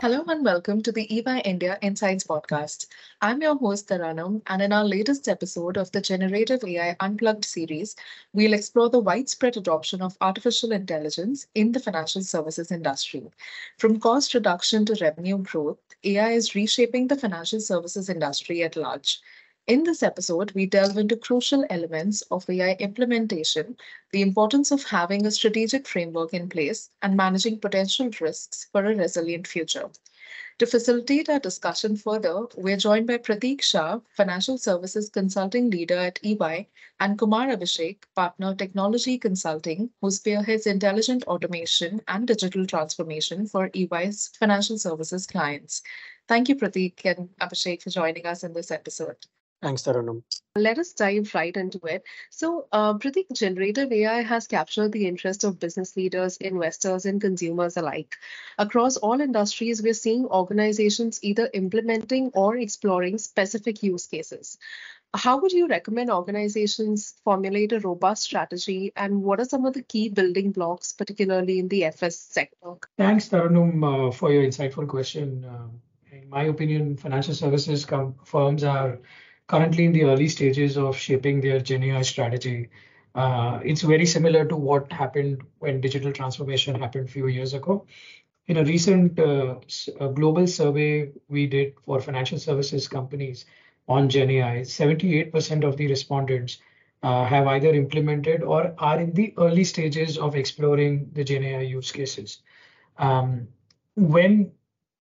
Hello and welcome to the EY India Insights podcast. I'm your host, Taranum, and in our latest episode of the Generative AI Unplugged series, we'll explore the widespread adoption of artificial intelligence in the financial services industry. From cost reduction to revenue growth, AI is reshaping the financial services industry at large. In this episode, we delve into crucial elements of AI implementation, the importance of having a strategic framework in place, and managing potential risks for a resilient future. To facilitate our discussion further, we're joined by Pratik Shah, Financial Services Consulting Leader at EY, and Kumar Abhishek, Partner Technology Consulting, who spearheads intelligent automation and digital transformation for EY's financial services clients. Thank you, Pratik and Abhishek, for joining us in this episode. Thanks, Taranum. Let us dive right into it. So, uh, Pratik, generative AI has captured the interest of business leaders, investors, and consumers alike. Across all industries, we're seeing organizations either implementing or exploring specific use cases. How would you recommend organizations formulate a robust strategy, and what are some of the key building blocks, particularly in the FS sector? Thanks, Taranum, uh, for your insightful question. Uh, in my opinion, financial services firms are currently in the early stages of shaping their GenAI strategy. Uh, it's very similar to what happened when digital transformation happened a few years ago. In a recent uh, global survey we did for financial services companies on GenAI, 78% of the respondents uh, have either implemented or are in the early stages of exploring the GenAI use cases. Um, when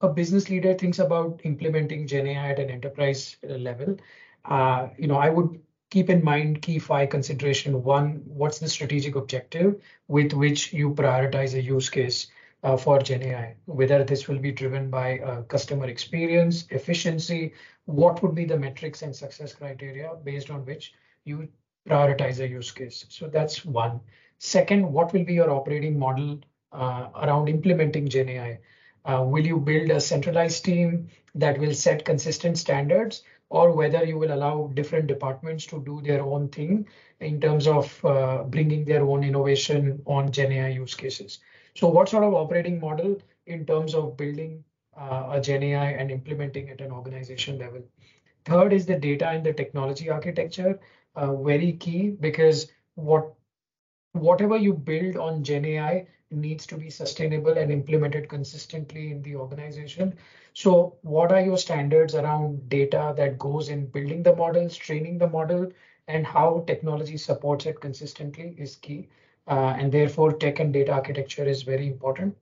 a business leader thinks about implementing GenAI at an enterprise level, uh, you know, I would keep in mind key five consideration. One, what's the strategic objective with which you prioritize a use case uh, for GenAI? Whether this will be driven by uh, customer experience, efficiency, what would be the metrics and success criteria based on which you prioritize a use case? So that's one. Second, what will be your operating model uh, around implementing GenAI? Uh, will you build a centralized team that will set consistent standards or whether you will allow different departments to do their own thing in terms of uh, bringing their own innovation on GenAI use cases. So what sort of operating model in terms of building uh, a GenAI and implementing at an organization level? Third is the data and the technology architecture, uh, very key because what whatever you build on GenAI needs to be sustainable and implemented consistently in the organization. So what are your standards around data that goes in building the models, training the model, and how technology supports it consistently is key. Uh, and therefore, tech and data architecture is very important.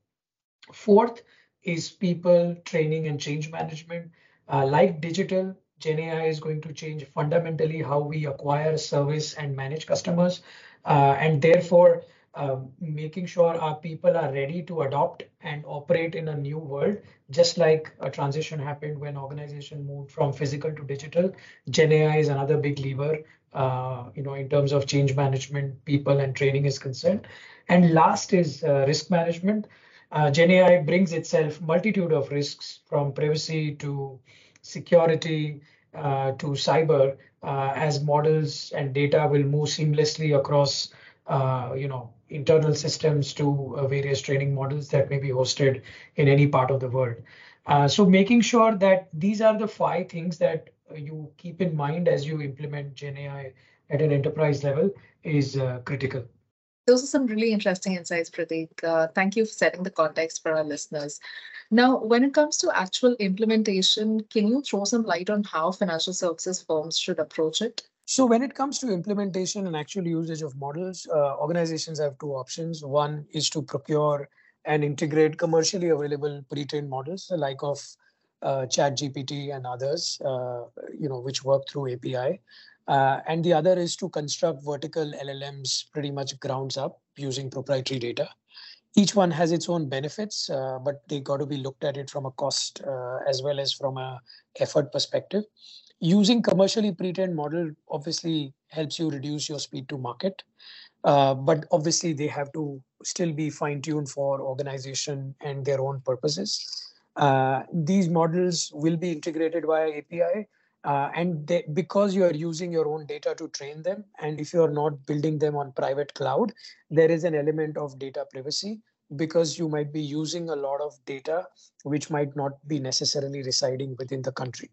Fourth is people training and change management. Uh, like digital, GenAI is going to change fundamentally how we acquire, service, and manage customers. Uh, and therefore, um, making sure our people are ready to adopt and operate in a new world, just like a transition happened when organization moved from physical to digital. Gen AI is another big lever, uh, you know, in terms of change management, people and training is concerned. And last is uh, risk management. Uh, Gen AI brings itself multitude of risks from privacy to security uh, to cyber uh, as models and data will move seamlessly across uh, you know, internal systems to uh, various training models that may be hosted in any part of the world. Uh, so making sure that these are the five things that you keep in mind as you implement GenAI at an enterprise level is uh, critical. Those are some really interesting insights, Pratik. Uh, thank you for setting the context for our listeners. Now, when it comes to actual implementation, can you throw some light on how financial services firms should approach it? So when it comes to implementation and actual usage of models, uh, organizations have two options. One is to procure and integrate commercially available pre-trained models, like of uh, ChatGPT and others, uh, you know, which work through API. Uh, and the other is to construct vertical LLMs pretty much grounds up using proprietary data. Each one has its own benefits, uh, but they got to be looked at it from a cost uh, as well as from a effort perspective using commercially pre-trained model obviously helps you reduce your speed to market. Uh, but obviously they have to still be fine-tuned for organization and their own purposes. Uh, these models will be integrated via API, Uh, and they, because you are using your own data to train them, and if you are not building them on private cloud, there is an element of data privacy because you might be using a lot of data which might not be necessarily residing within the country.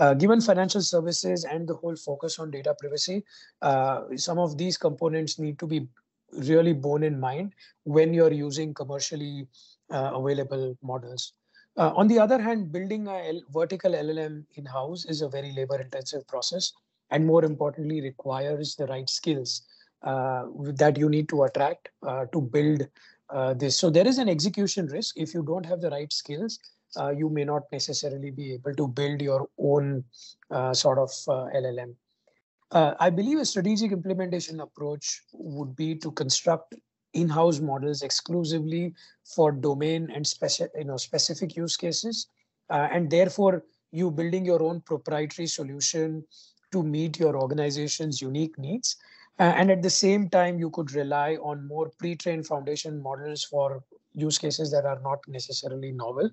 Uh, given financial services and the whole focus on data privacy, uh, some of these components need to be really borne in mind when you're using commercially uh, available models. Uh, on the other hand, building a L vertical LLM in-house is a very labor-intensive process, and more importantly, requires the right skills uh, that you need to attract uh, to build this. So there is an execution risk if you don't have the right skills. Uh, you may not necessarily be able to build your own uh, sort of LLM. I believe a strategic implementation approach would be to construct in-house models exclusively for domain and specific, you know, specific use cases, uh, and therefore you building your own proprietary solution to meet your organization's unique needs. Uh, and at the same time, you could rely on more pre-trained foundation models for use cases that are not necessarily novel.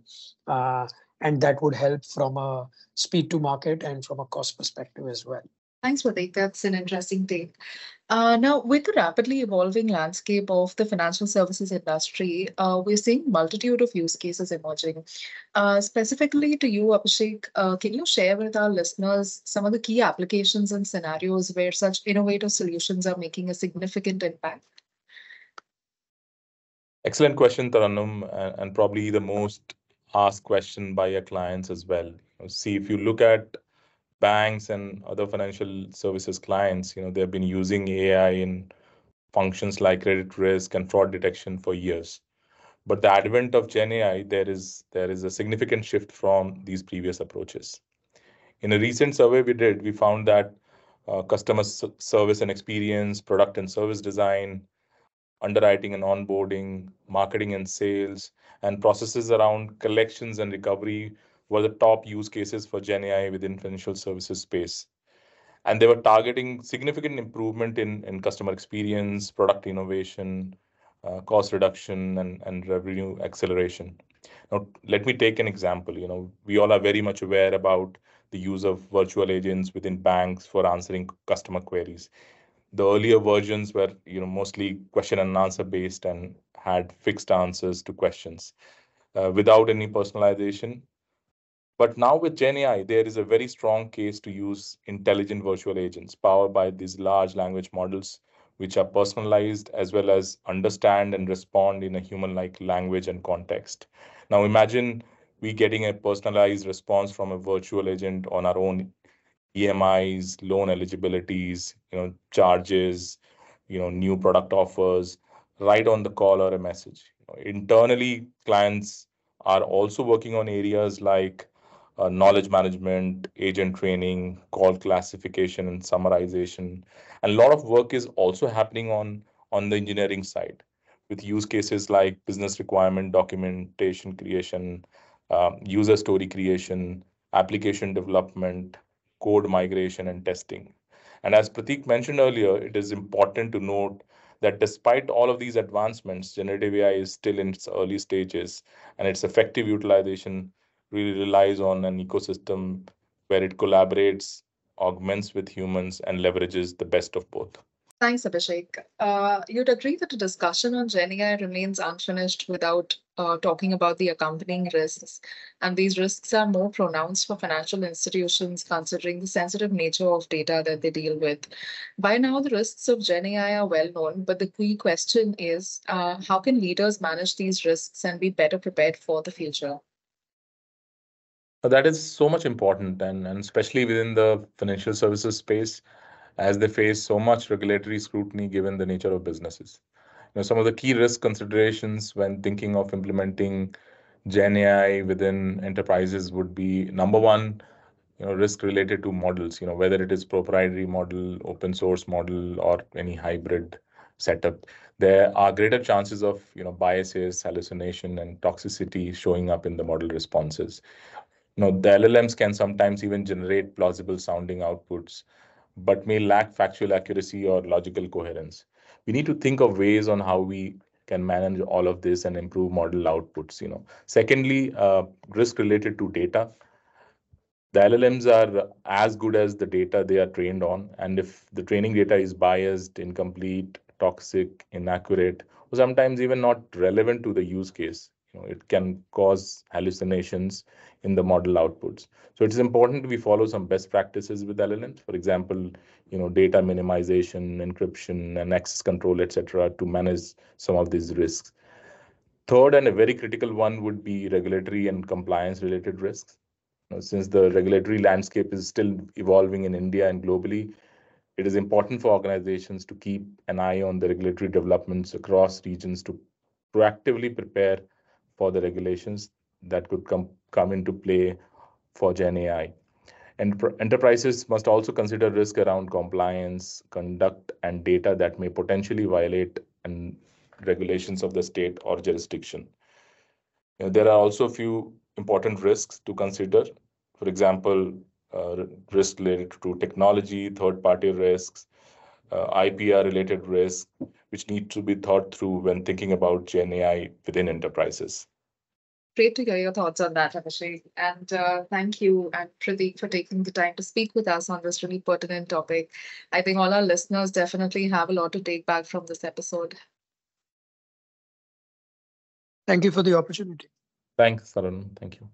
Uh, and that would help from a speed to market and from a cost perspective as well. Thanks, Pratik. That's an interesting take. Uh, now, with the rapidly evolving landscape of the financial services industry, uh, we're seeing multitude of use cases emerging. Uh, specifically to you, Abhishek, uh, can you share with our listeners some of the key applications and scenarios where such innovative solutions are making a significant impact? Excellent question, Taranum, and probably the most asked question by your clients as well. See, if you look at banks and other financial services clients, you know, they've been using AI in functions like credit risk and fraud detection for years. But the advent of Gen AI, there is there is a significant shift from these previous approaches. In a recent survey we did, we found that uh, customer service and experience, product and service design, underwriting and onboarding, marketing and sales, and processes around collections and recovery were the top use cases for Gen AI within financial services space. And they were targeting significant improvement in, in customer experience, product innovation, uh, cost reduction, and, and revenue acceleration. Now, let me take an example. You know, we all are very much aware about the use of virtual agents within banks for answering customer queries. The earlier versions were, you know, mostly question and answer based and had fixed answers to questions uh, without any personalization but now with Gen AI, there is a very strong case to use intelligent virtual agents powered by these large language models, which are personalized as well as understand and respond in a human like language and context. Now, imagine we getting a personalized response from a virtual agent on our own EMIs, loan eligibilities, you know, charges, you know, new product offers, right on the call or a message. Internally, clients are also working on areas like uh, knowledge management, agent training, call classification and summarization. And a lot of work is also happening on, on the engineering side with use cases like business requirement documentation creation, uh, user story creation, application development, code migration, and testing. And as Pratik mentioned earlier, it is important to note that despite all of these advancements, generative AI is still in its early stages, and its effective utilization really relies on an ecosystem where it collaborates, augments with humans, and leverages the best of both. Thanks, Abhishek. Uh, you'd agree that a discussion on Gen AI remains unfinished without uh, talking about the accompanying risks. And these risks are more pronounced for financial institutions considering the sensitive nature of data that they deal with. By now, the risks of Gen AI are well known, but the key question is uh, how can leaders manage these risks and be better prepared for the future? that is so much important and, and especially within the financial services space as they face so much regulatory scrutiny given the nature of businesses. You know, some of the key risk considerations when thinking of implementing Gen AI within enterprises would be number one, you know, risk related to models, you know, whether it is proprietary model, open source model, or any hybrid setup. There are greater chances of, you know, biases, hallucination, and toxicity showing up in the model responses know, the LLMs can sometimes even generate plausible sounding outputs, but may lack factual accuracy or logical coherence. We need to think of ways on how we can manage all of this and improve model outputs. You know, secondly, uh, risk related to data. the LLMs are as good as the data they are trained on. And if the training data is biased, incomplete, toxic, inaccurate, or sometimes even not relevant to the use case, it can cause hallucinations in the model outputs. So it's important we follow some best practices with LLMs. For example, you know, data minimization, encryption, and access control, etc., to manage some of these risks. Third, and a very critical one would be regulatory and compliance related risks since the regulatory landscape is still evolving in India and globally, it is important for organizations to keep an eye on the regulatory developments across regions to proactively prepare for the regulations that could come, come into play for Gen AI. And enterprises must also consider risk around compliance, conduct, and data that may potentially violate and regulations of the state or jurisdiction. There are also a few important risks to consider. For example, uh, risk related to technology, third-party risks, uh, IPR-related risks, which need to be thought through when thinking about Gen AI within enterprises. Great to hear your thoughts on that, Abhishek. And uh, thank you and Pradeep for taking the time to speak with us on this really pertinent topic. I think all our listeners definitely have a lot to take back from this episode. Thank you for the opportunity. Thanks, Saran. Thank you.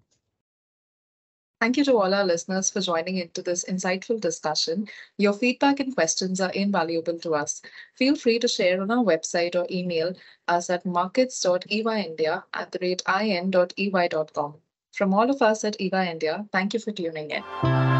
Thank you to all our listeners for joining into this insightful discussion. Your feedback and questions are invaluable to us. Feel free to share on our website or email us at markets.eyindia at the rate in.ey.com. From all of us at EY India, thank you for tuning in.